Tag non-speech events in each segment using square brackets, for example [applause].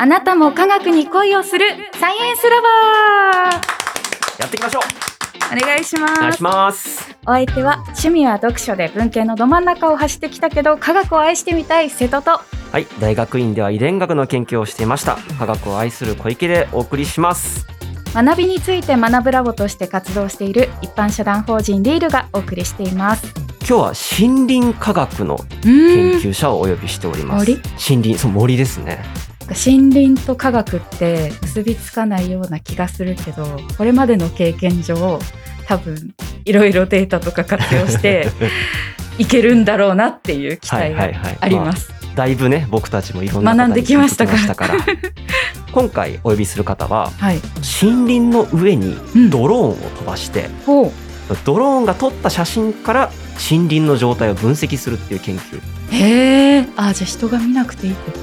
あなたも科学に恋をするサイエンスラバー。やっていきましょう。お願いします。お願いしますお相手は趣味は読書で文系のど真ん中を走ってきたけど科学を愛してみたい瀬戸と。はい大学院では遺伝学の研究をしていました。科学を愛する小池でお送りします。学びについて学ぶラボとして活動している一般社団法人リールがお送りしています。今日は森林科学の研究者をお呼びしております。森？森林そう森ですね森林と科学って結びつかないような気がするけどこれまでの経験上多分いろいろデータとか活用して [laughs] いけるんだろうなっていう期待があります。だいぶね僕たちもいろんな学んできましたから。[laughs] 今回お呼びする方ははい、森林の上にうん。ドローンを飛ばして、ほう。ドローンが撮った写真から森林の状態を分析するっていう研究。へえあじゃあ人が見なくていいってこ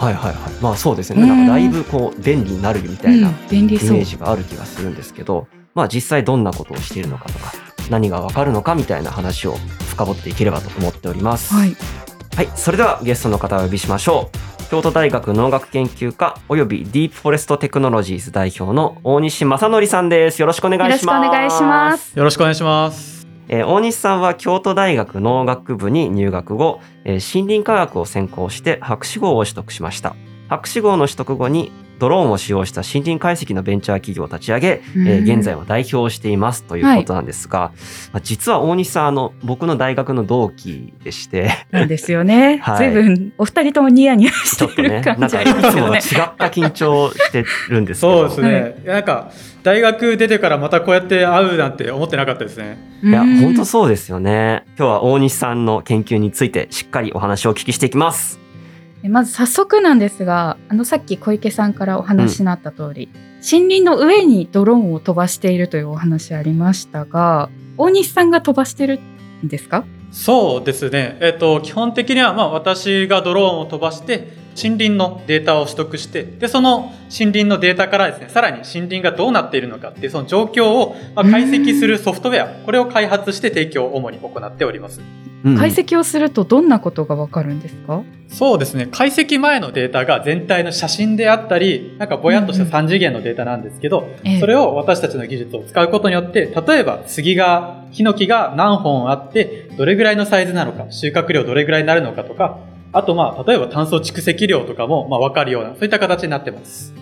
はいはいはいまあそうですねうんなんかだいぶこう便利になるみとたいなイメージがある気がするんですけど、まあ実際どんなことをしているのかとか何がわかるのかみたいな話を深掘っていければと思っております。はいはい、それではゲストの方をお呼びしましょう。京都大学農学研究科およびディープフォレストテクノロジーズ代表の大西正則さんです。よろしくお願いします。よろしくお願いします。よろしくお願いします。えー大西さんは京都大学農学部に入学後、えー森林科学を専攻して博士号を取得しました。博士号の取得後にドローンを使用した森林解析のベンチャー企業を立ち上げ、えー現在は代表をしていますということなんですが、まあ、実は大西さんあの僕の大学の同期でして。なんですよね。[laughs] はい。随分お二人ともニヤニヤしちょっとてるねなんか感じありいつもと違ますよねっ。た緊張してるんですけど。そうですね。いやなんか大学出てからまたこうやって会うなんて思ってなかったですね。いやうん。本当そうですよね。今日は大西さんの研究についてしっかりお話をお聞きしていきますまず早速なんですがあのさっき小池さんからお話になった通り、森林の上にドローンを飛ばしているというお話ありましたが大西さんが飛ばしてるんですか？そうですね。えっ、と基本的にはまあ私がドローンを飛ばして森林のデータを取得してでその森林のデータからですねさらに森林がどうなっているのかっていうその状況をまあ解析するソフトウェアこれを開発して提供を主に行っております。うん。解析をするとどんなことがわかるんですか、そうですね。解析前のデータが全体の写真であったりなんかぼやっとした3次元のデータなんですけど、ええ。それを私たちの技術を使うことによって例えば杉がヒノキが何本あってどれぐらいのサイズなのか収穫量どれぐらいになるのかとかあとまあ例えば炭素蓄積量とかもまあ分かるようなそういった形になってます。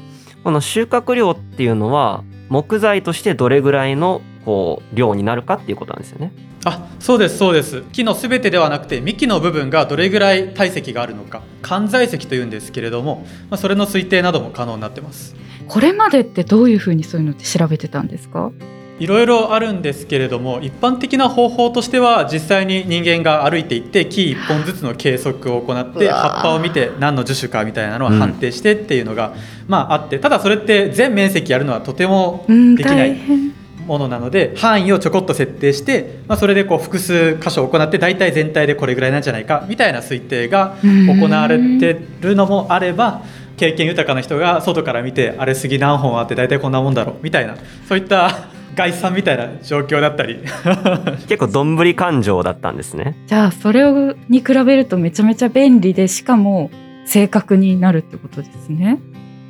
この収穫量っていうのは木材としてどれぐらいのこう量になるかっていうことなんですよね。あそうですそうです。木の全てではなくて幹の部分がどれぐらい体積があるのか。関材積というんですけれども、まあ、それの推定なども可能になってます。これまでってどういうふうにそういうのって調べてたんですか？いろいろあるんですけれども一般的な方法としては実際に人間が歩いていって木1本ずつの計測を行って葉っぱを見て何の樹種かみたいなのをうん判定してっていうのが、まああってただそれって全面積やるのはとてもうんできない。大変ものなので範囲をちょこっと設定して、まあ、それでこう複数箇所行って大体全体でこれぐらいなんじゃないかみたいな推定が行われてるのもあれば経験豊かな人が外から見てあれ杉何本あって大体こんなもんだろうみたいなそういった概算みたいな状況だったり [laughs] 結構どんぶり感情だったんですね。じゃあそれをに比べるとめちゃめちゃ便利でしかも正確になるってことですね。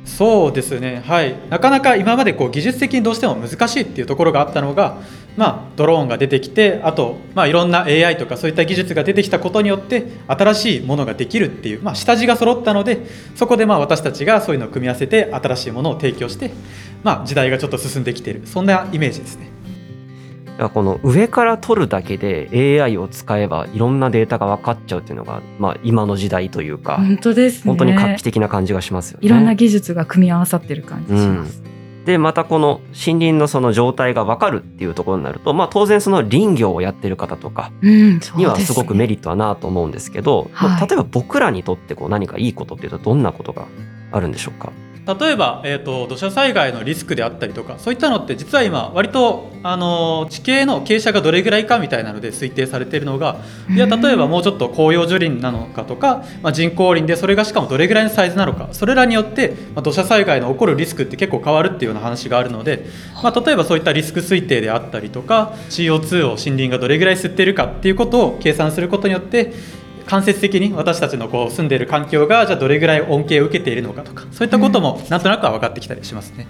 そうですねはいなかなか今までこう技術的にどうしても難しいっていうところがあったのがまあドローンが出てきてあとまあいろんな AI とかそういった技術が出てきたことによって新しいものができるっていうまあ下地が揃ったのでそこでまあ私たちがそういうのを組み合わせて新しいものを提供してまあ時代がちょっと進んできているそんなイメージですね。この上から取るだけで AI を使えばいろんなデータが分かっちゃうっていうのが、まあ、今の時代というか、本当ですね。本当に画期的な感じがしますよね。いろんな技術が組み合わさってる感じします。でまたこの森林のその状態が分かるっていうところになると、まあ、当然その林業をやってる方とかにはすごくメリットはなと思うんですけど、まあはい例えば僕らにとってこう何かいいことっていうとどんなことがあるんでしょうか？例えば、えー、と土砂災害のリスクであったりとかそういったのって実は今割とあの地形の傾斜がどれぐらいかみたいなので推定されているのがいや例えばもうちょっと広葉樹林なのかとか、まあ、人工林でそれがしかもどれぐらいのサイズなのかそれらによって、まあ、土砂災害の起こるリスクって結構変わるっていうような話があるので、まあ、例えばそういったリスク推定であったりとか CO2 を森林がどれぐらい吸っているかっていうことを計算することによって間接的に私たちのこう住んでいる環境がじゃあどれぐらい恩恵を受けているのかとかそういったこともなんとなくは分かってきたりしますね。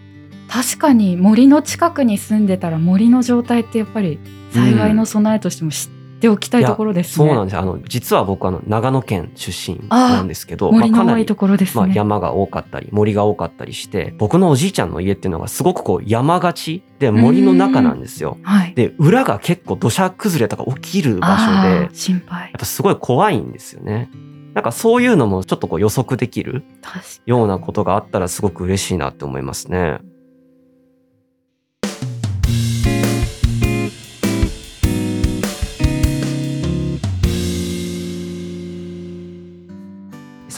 確かに森の近くに住んでたら森の状態ってやっぱり災害の備えとしても知っておきたいところですね。そうなんですあの実は僕あの長野県出身なんですけど森まあかなりの多いところですまあ、ね。山が多かったり森が多かったりして僕のおじいちゃんの家っていうのがすごくこう山がちで森の中なんですよ。はい。で裏が結構土砂崩れとか起きる場所あでー心配や。っぱすごい怖いんですよね。なんかそういうのもちょっとこう予測できるようなことがあったらすごく嬉しいなって思いますね。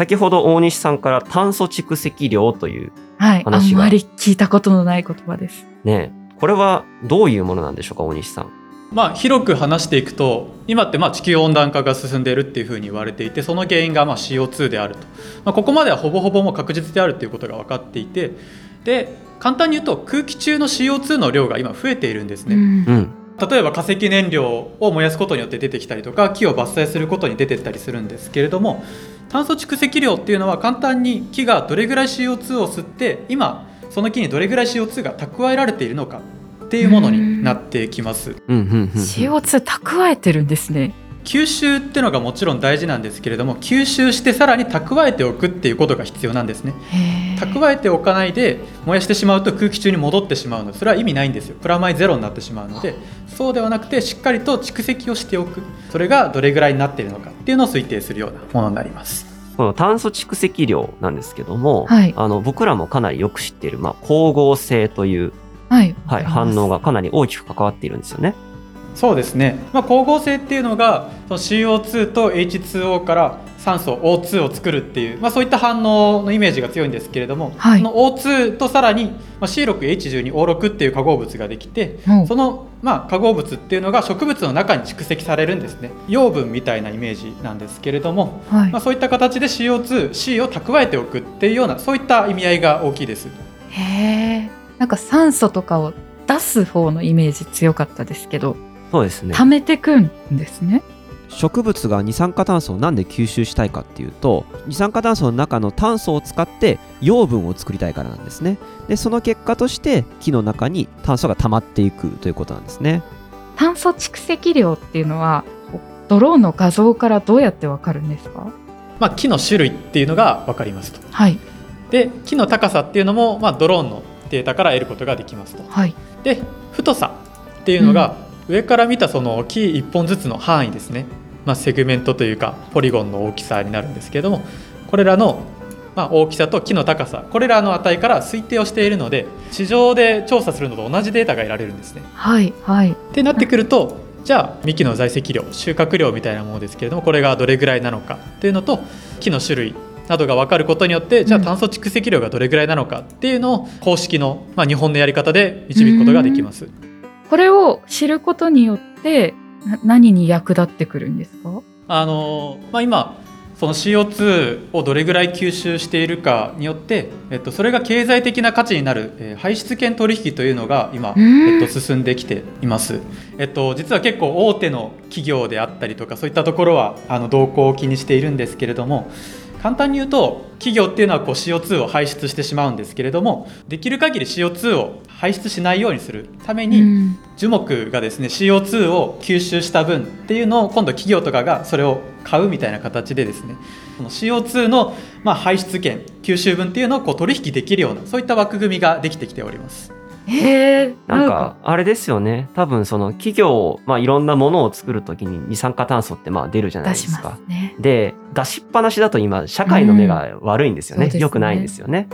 先ほど大西さんから炭素蓄積量というはい。あまり聞いたことのない言葉です。ねこれはどういうものなんでしょうか大西さん。まあ、広く話していくと今ってまあ地球温暖化が進んでいるっていうふうに言われていてその原因がまあ CO2 であると、まあ、ここまではほぼほぼもう確実であるということが分かっていてで簡単に言うと空気中の CO2 の量が今増えているんですね、うんうん。例えば化石燃料を燃やすことによって出てきたりとか木を伐採することに出てったりするんですけれども炭素蓄積量っていうのは簡単に木がどれぐらい CO2 を吸って今その木にどれぐらい CO2 が蓄えられているのかっていうものになってきます。うんうんうんうん。CO2 蓄えてるんですね。吸収っていうのがもちろん大事なんですけれども吸収してさらに蓄えておくっていうことが必要なんですね蓄えておかないで燃やしてしまうと空気中に戻ってしまうのでそれは意味ないんですよプラマイゼロになってしまうのでそうではなくてしっかりと蓄積をしておくそれがどれぐらいになっているのかっていうのを推定するようなものになりますこの炭素蓄積量なんですけども、はいあの僕らもかなりよく知っている、まあ、光合成という、はい。はい、反応がかなり大きく関わっているんですよね。そうですね、まあ、光合成っていうのがその CO2 と H2O から酸素 O2 を作るっていう、まあ、そういった反応のイメージが強いんですけれども、はい。その O2 とさらにまあ C6H12O6 っていう化合物ができてもうそのまあ化合物っていうのが植物の中に蓄積されるんですね。養分みたいなイメージなんですけれども、はい。まあ、そういった形で CO2C を蓄えておくっていうようなそういった意味合いが大きいです。へえ。なんか酸素とかを出す方のイメージ強かったですけど、そうですね。溜めてくんですね。植物が二酸化炭素をなんで吸収したいかっていうと二酸化炭素の中の炭素を使って養分を作りたいからなんですねでその結果として木の中に炭素が溜まっていくということなんですね炭素蓄積量っていうのはドローンの画像からどうやってわかるんですか？まあ、木の種類っていうのが分かりますと。はいで木の高さっていうのも、まあ、ドローンのデータから得ることができますと。はいで太さっていうのが、上から見たその木1本ずつの範囲ですね、まあ、セグメントというかポリゴンの大きさになるんですけれどもこれらの、まあ、大きさと木の高さこれらの値から推定をしているので地上で調査するのと同じデータが得られるんですね。はいはいってなってくるとじゃあ幹の在籍量収穫量みたいなものですけれどもこれがどれぐらいなのかっていうのと木の種類などが分かることによってじゃあうん炭素蓄積量がどれぐらいなのかっていうのを公式の、まあ、日本のやり方で導くことができます。これを知ることによってな何に役立ってくるんですか？あのまあ、今その CO2 をどれぐらい吸収しているかによって、えっと、それが経済的な価値になる、えー排出権取引というのが今、うんえっと、進んできています、えっと、実は結構大手の企業であったりとかそういったところはあの動向を気にしているんですけれども簡単に言うと企業っていうのはこう CO2 を排出してしまうんですけれどもできる限り CO2 を排出しないようにするために、うん樹木がですね CO2 を吸収した分っていうのを今度企業とかがそれを買うみたいな形でですねその CO2 のまあ排出権吸収分っていうのをこう取引できるようなそういった枠組みができてきております。へえなんかあれですよね多分その企業、まあ、いろんなものを作るときに二酸化炭素ってまあ出るじゃない出しまですかす。ね。で出しっぱなしだと今社会の目が悪いんですよね,、うんそうですね良くないんですよね。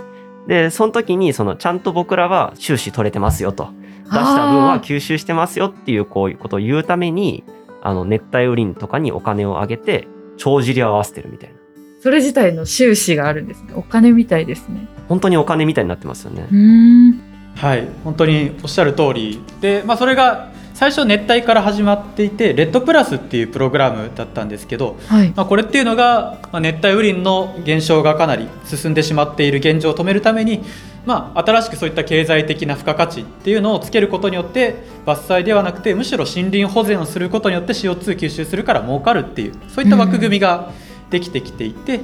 でその時にそのちゃんと僕らは収支取れてますよと出した分は吸収してますよっていうこういうことを言うためにあの熱帯雨林とかにお金をあげて帳尻を合わせてるみたいなそれ自体の収支があるんですね。お金みたいですね。本当にお金みたいになってますよねう。ーん。はい本当におっしゃる通りで、まあ、それが最初熱帯から始まっていてレッドプラスっていうプログラムだったんですけど、はい。まあ、これっていうのが、まあ、熱帯雨林の減少がかなり進んでしまっている現状を止めるために、まあ、新しくそういった経済的な付加価値っていうのをつけることによって伐採ではなくてむしろ森林保全をすることによって CO2 吸収するから儲かるっていうそういった枠組みができてきていて。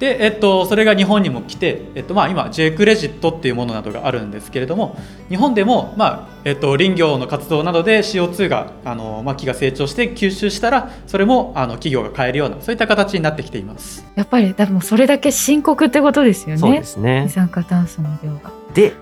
でえっと、それが日本にも来て、えっとまあ、今 J クレジットっていうものなどがあるんですけれども日本でも、まあえっと、林業の活動などで CO2 があの、まあ、木が成長して吸収したらそれもあの企業が買えるようなそういった形になってきています。やっぱり、でもそれだけ深刻ってことですよね。そうですね二。酸化炭素の量が。で、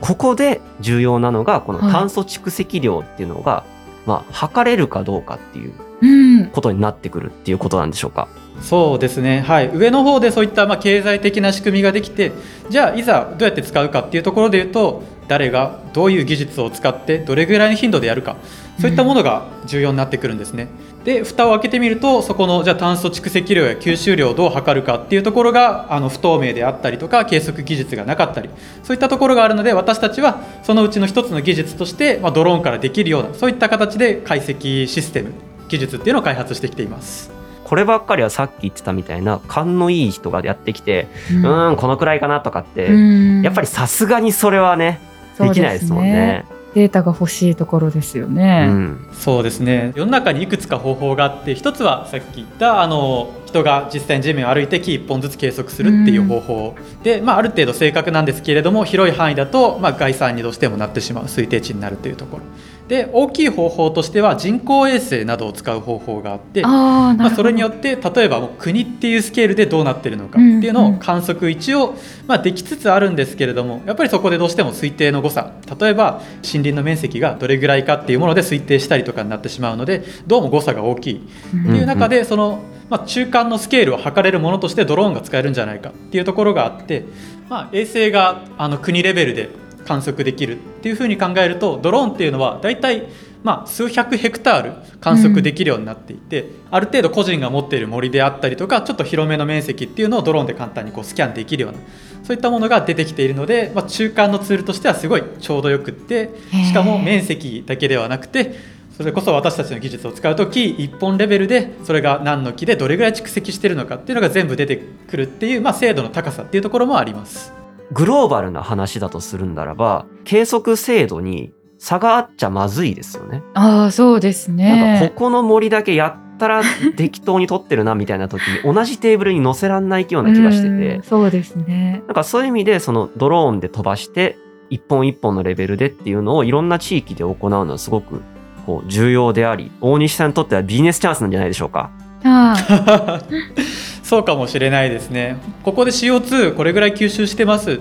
ここで重要なのが、このはい炭素蓄積量っていうのが、まあ、測れるかどうかっていううん。ことになってくるっていうことなんでしょうか？そうですね、はい、上の方でそういったまあ経済的な仕組みができてじゃあいざどうやって使うかっていうところで言うと誰がどういう技術を使ってどれぐらいの頻度でやるかそういったものが重要になってくるんですね。で蓋を開けてみるとそこのじゃ炭素蓄積量や吸収量をどう測るかっていうところがあの不透明であったりとか計測技術がなかったりそういったところがあるので私たちはそのうちの一つの技術として、まあ、ドローンからできるようなそういった形で解析システム技術っていうのを開発してきています。こればっかりはさっき言ってたみたいな勘のいい人がやってきて、うーん、このくらいかなとかって、うんやっぱりさすがにそれはね、できないですもんね。データが欲しいところですようね。ん。そうですね世の中にいくつか方法があって一つはさっき言ったあの人が実際に地面を歩いて木1本ずつ計測するっていう方法で、まあ、ある程度正確なんですけれども広い範囲だと、まあ、概算にどうしてもなってしまう推定値になるというところで大きい方法としては人工衛星などを使う方法があって。まあ、それによって例えばもう国っていうスケールでどうなってるのかっていうのを観測一応、まあ、できつつあるんですけれどもやっぱりそこでどうしても推定の誤差。例えば森林の面積がどれぐらいかっていうもので推定したりとかになってしまうのでどうも誤差が大きい。っていう中でその、まあ、中間のスケールを測れるものとしてドローンが使えるんじゃないかっていうところがあって、まあ、衛星があの国レベルで観測できるっていうふうに考えるとドローンっていうのは大体まあ、数百ヘクタール観測できるようになっていて、ある程度個人が持っている森であったりとかちょっと広めの面積っていうのをドローンで簡単にこうスキャンできるようなそういったものが出てきているので、まあ、中間のツールとしてはすごいちょうどよくってしかも面積だけではなくてそれこそ私たちの技術を使うと木1本レベルでそれが何の木でどれぐらい蓄積しているのかっていうのが全部出てくるっていう、まあ、精度の高さっていうところもあります。グローバルな話だとするんならば、計測精度に差があっちゃまずいですよね。ああ、そうですなんかね。ここの森だけやったら適当に取ってるなみたいな時に同じテーブルに載せらんないような気がしてうんて、そうですね。なんかそういう意味でそのドローンで飛ばして一本一本のレベルでっていうのをいろんな地域で行うのはすごくこう重要であり、大西さんにとってはビジネスチャンスなんじゃないでしょうか。あ [laughs] そうかもしれないですね。ここで CO2 これぐらい吸収してますっ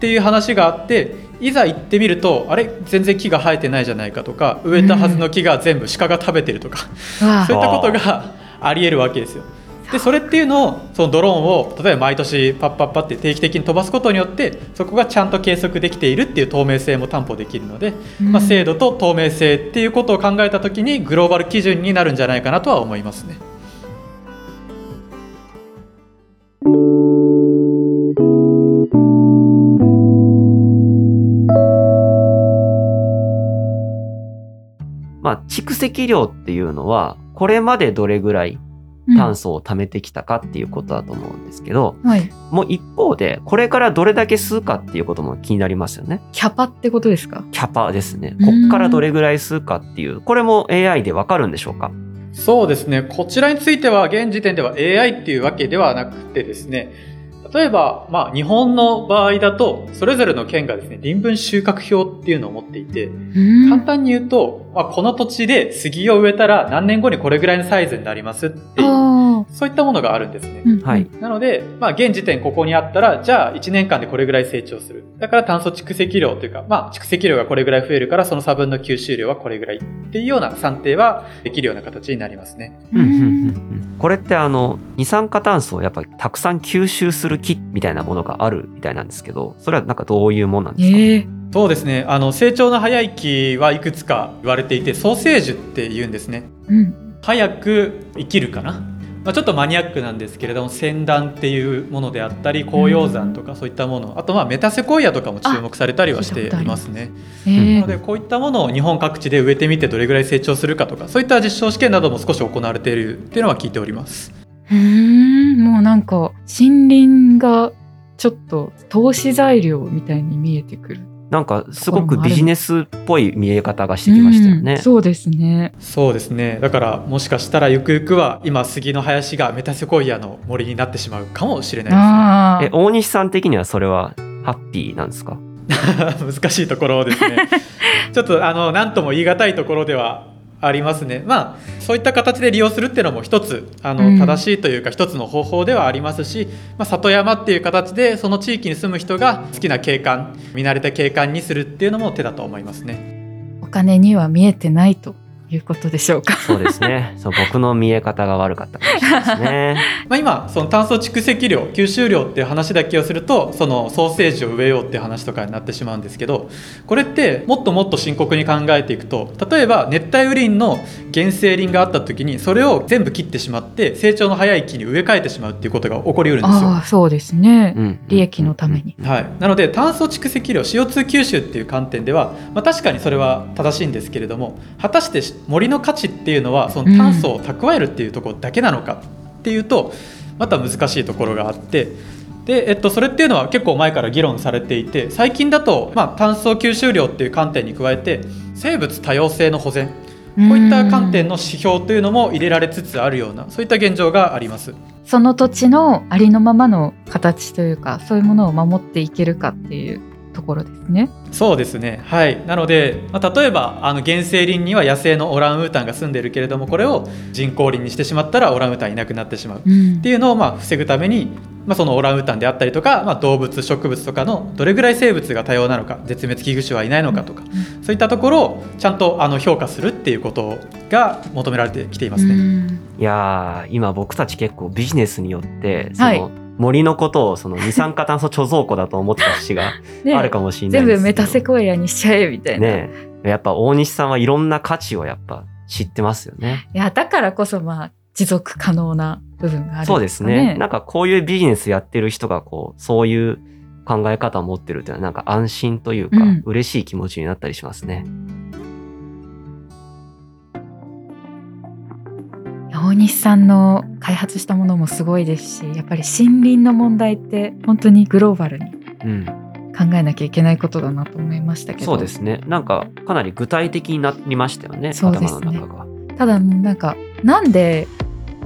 ていう話があっていざ行ってみるとあれ？全然木が生えてないじゃないかとか植えたはずの木が全部鹿が食べてるとか、[laughs] あ、わそういったことがありえるわけですよ。でそれっていうのをそのドローンを例えば毎年パッパッパって定期的に飛ばすことによってそこがちゃんと計測できているっていう透明性も担保できるので、まあ、精度と透明性っていうことを考えた時にグローバル基準になるんじゃないかなとは思いますね。まあ蓄積量っていうのはこれまでどれぐらい炭素を貯めてきたかっていうことだと思うんですけど、うんはい。もう一方でこれからどれだけ吸うかっていうことも気になりますよね。キャパってことですか？キャパですね。うんこっからどれぐらい吸うかっていう、これも AI でわかるんでしょうか？そうですね。こちらについては現時点では AI っていうわけではなくてですね、例えば、まあ、日本の場合だと、それぞれの県がですね、林分収穫表っていうのを持っていて、うん簡単に言うと、まあ、この土地で杉を植えたら何年後にこれぐらいのサイズになりますっていう、あそういったものがあるんですね。ーうんはい。なので、まあ、現時点ここにあったら、じゃあ1年間でこれぐらい成長する。だから炭素蓄積量というか、まあ、蓄積量がこれぐらい増えるから、その差分の吸収量はこれぐらいっていうような算定はできるような形になりますね。うんうんうんうんこれってあの二酸化炭素をやっぱりたくさん吸収する木みたいなものがあるみたいなんですけどそれはなんかどういうもんなんですか、ええそうですね。あの、成長の早い木はいくつか言われていて、ソーセージって言うんですね。うん。早く生きるかな？まあ、ちょっとマニアックなんですけれども仙断っていうものであったり紅葉山とかそういったもの、あとまあメタセコイアとかも注目されたりはしていますね。えーなのでこういったものを日本各地で植えてみてどれぐらい成長するかとかそういった実証試験なども少し行われているっていうのは聞いております。うーんもうなんか森林がちょっと投資材料みたいに見えてくる。なんかすごくビジネスっぽい見え方がしてきましたよね。うんそうですね。そうですねだからもしかしたらゆくゆくは今杉の林がメタセコイアの森になってしまうかもしれないああ。え大西さん的にはそれはハッピーなんですか？ですね難しいところですねちょっとあの何とも言い難いところではありますね。まあそういった形で利用するっていうのも一つあの、うん。正しいというか一つの方法ではありますし、まあ、里山っていう形でその地域に住む人が好きな景観見慣れた景観にするっていうのも手だと思いますね。お金には見えてないということでしょうか。そうですね。そう僕の見え方が悪かったかもしれないですね。[laughs] まあ、今その炭素蓄積量吸収量っていう話だけをするとそのソーセージを植えようっていう話とかになってしまうんですけどこれってもっともっと深刻に考えていくと例えば熱帯雨林の原生林があった時にそれを全部切ってしまって成長の早い木に植え替えてしまうっていうことが起こりうるんですよ。ああ、そうですね。うん利益のために。はい、なので炭素蓄積量 CO2 吸収っていう観点では、まあ、確かにそれは正しいんですけれども果たして森の価値っていうのはその炭素を蓄えるっていうところだけなのかっていうとまた難しいところがあって。でえっと、それっていうのは結構前から議論されていて最近だと、まあ、炭素吸収量っていう観点に加えて生物多様性の保全こういった観点の指標というのも入れられつつあるようなそういった現状があります。その土地のありのままの形というかそういうものを守っていけるかっていうところですね。そうですね。はい。なので、まあ、例えばあの原生林には野生のオランウータンが住んでるけれどもこれを人工林にしてしまったらオランウータンいなくなってしまう。っうん。ていうのをまあ防ぐために、まあ、そのオランウータンであったりとか、まあ、動物植物とかのどれぐらい生物が多様なのか絶滅危惧種はいないのかとか、そういったところをちゃんとあの評価するっていうことが求められてきていますね。うん。いやー今僕たち結構ビジネスによってその、はい森のことをその二酸化炭素貯蔵庫だと思ってた節がねあるかもしれない全ですけど部メタセコイアにしちゃえみたいな。ねえやっぱ大西さんはいろんな価値をやっぱ知ってますよね。いやだからこそまあ持続可能な部分があるんですかね。そうですね。なんかこういうビジネスやってる人がこうそういう考え方を持ってるっていうのはなんか安心というか、うん嬉しい気持ちになったりしますね。大西さんの開発したものもすごいですしやっぱり森林の問題って本当にグローバルにうん。考えなきゃいけないことだなと思いましたけどそうですね。なんかかなり具体的になりましたよね。そうですね。ただなんかなんで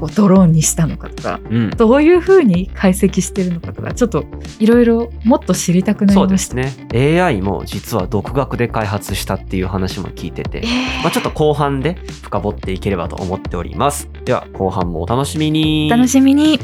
こうドローンにしたのかとかうん。どういうふうに解析してるのかとかちょっといろいろもっと知りたくなりそうでました。すね。AI も実は独学で開発したっていう話も聞いてて、えーまあ、ちょっと後半で深掘っていければと思っております。では後半もお楽しみに。楽しみに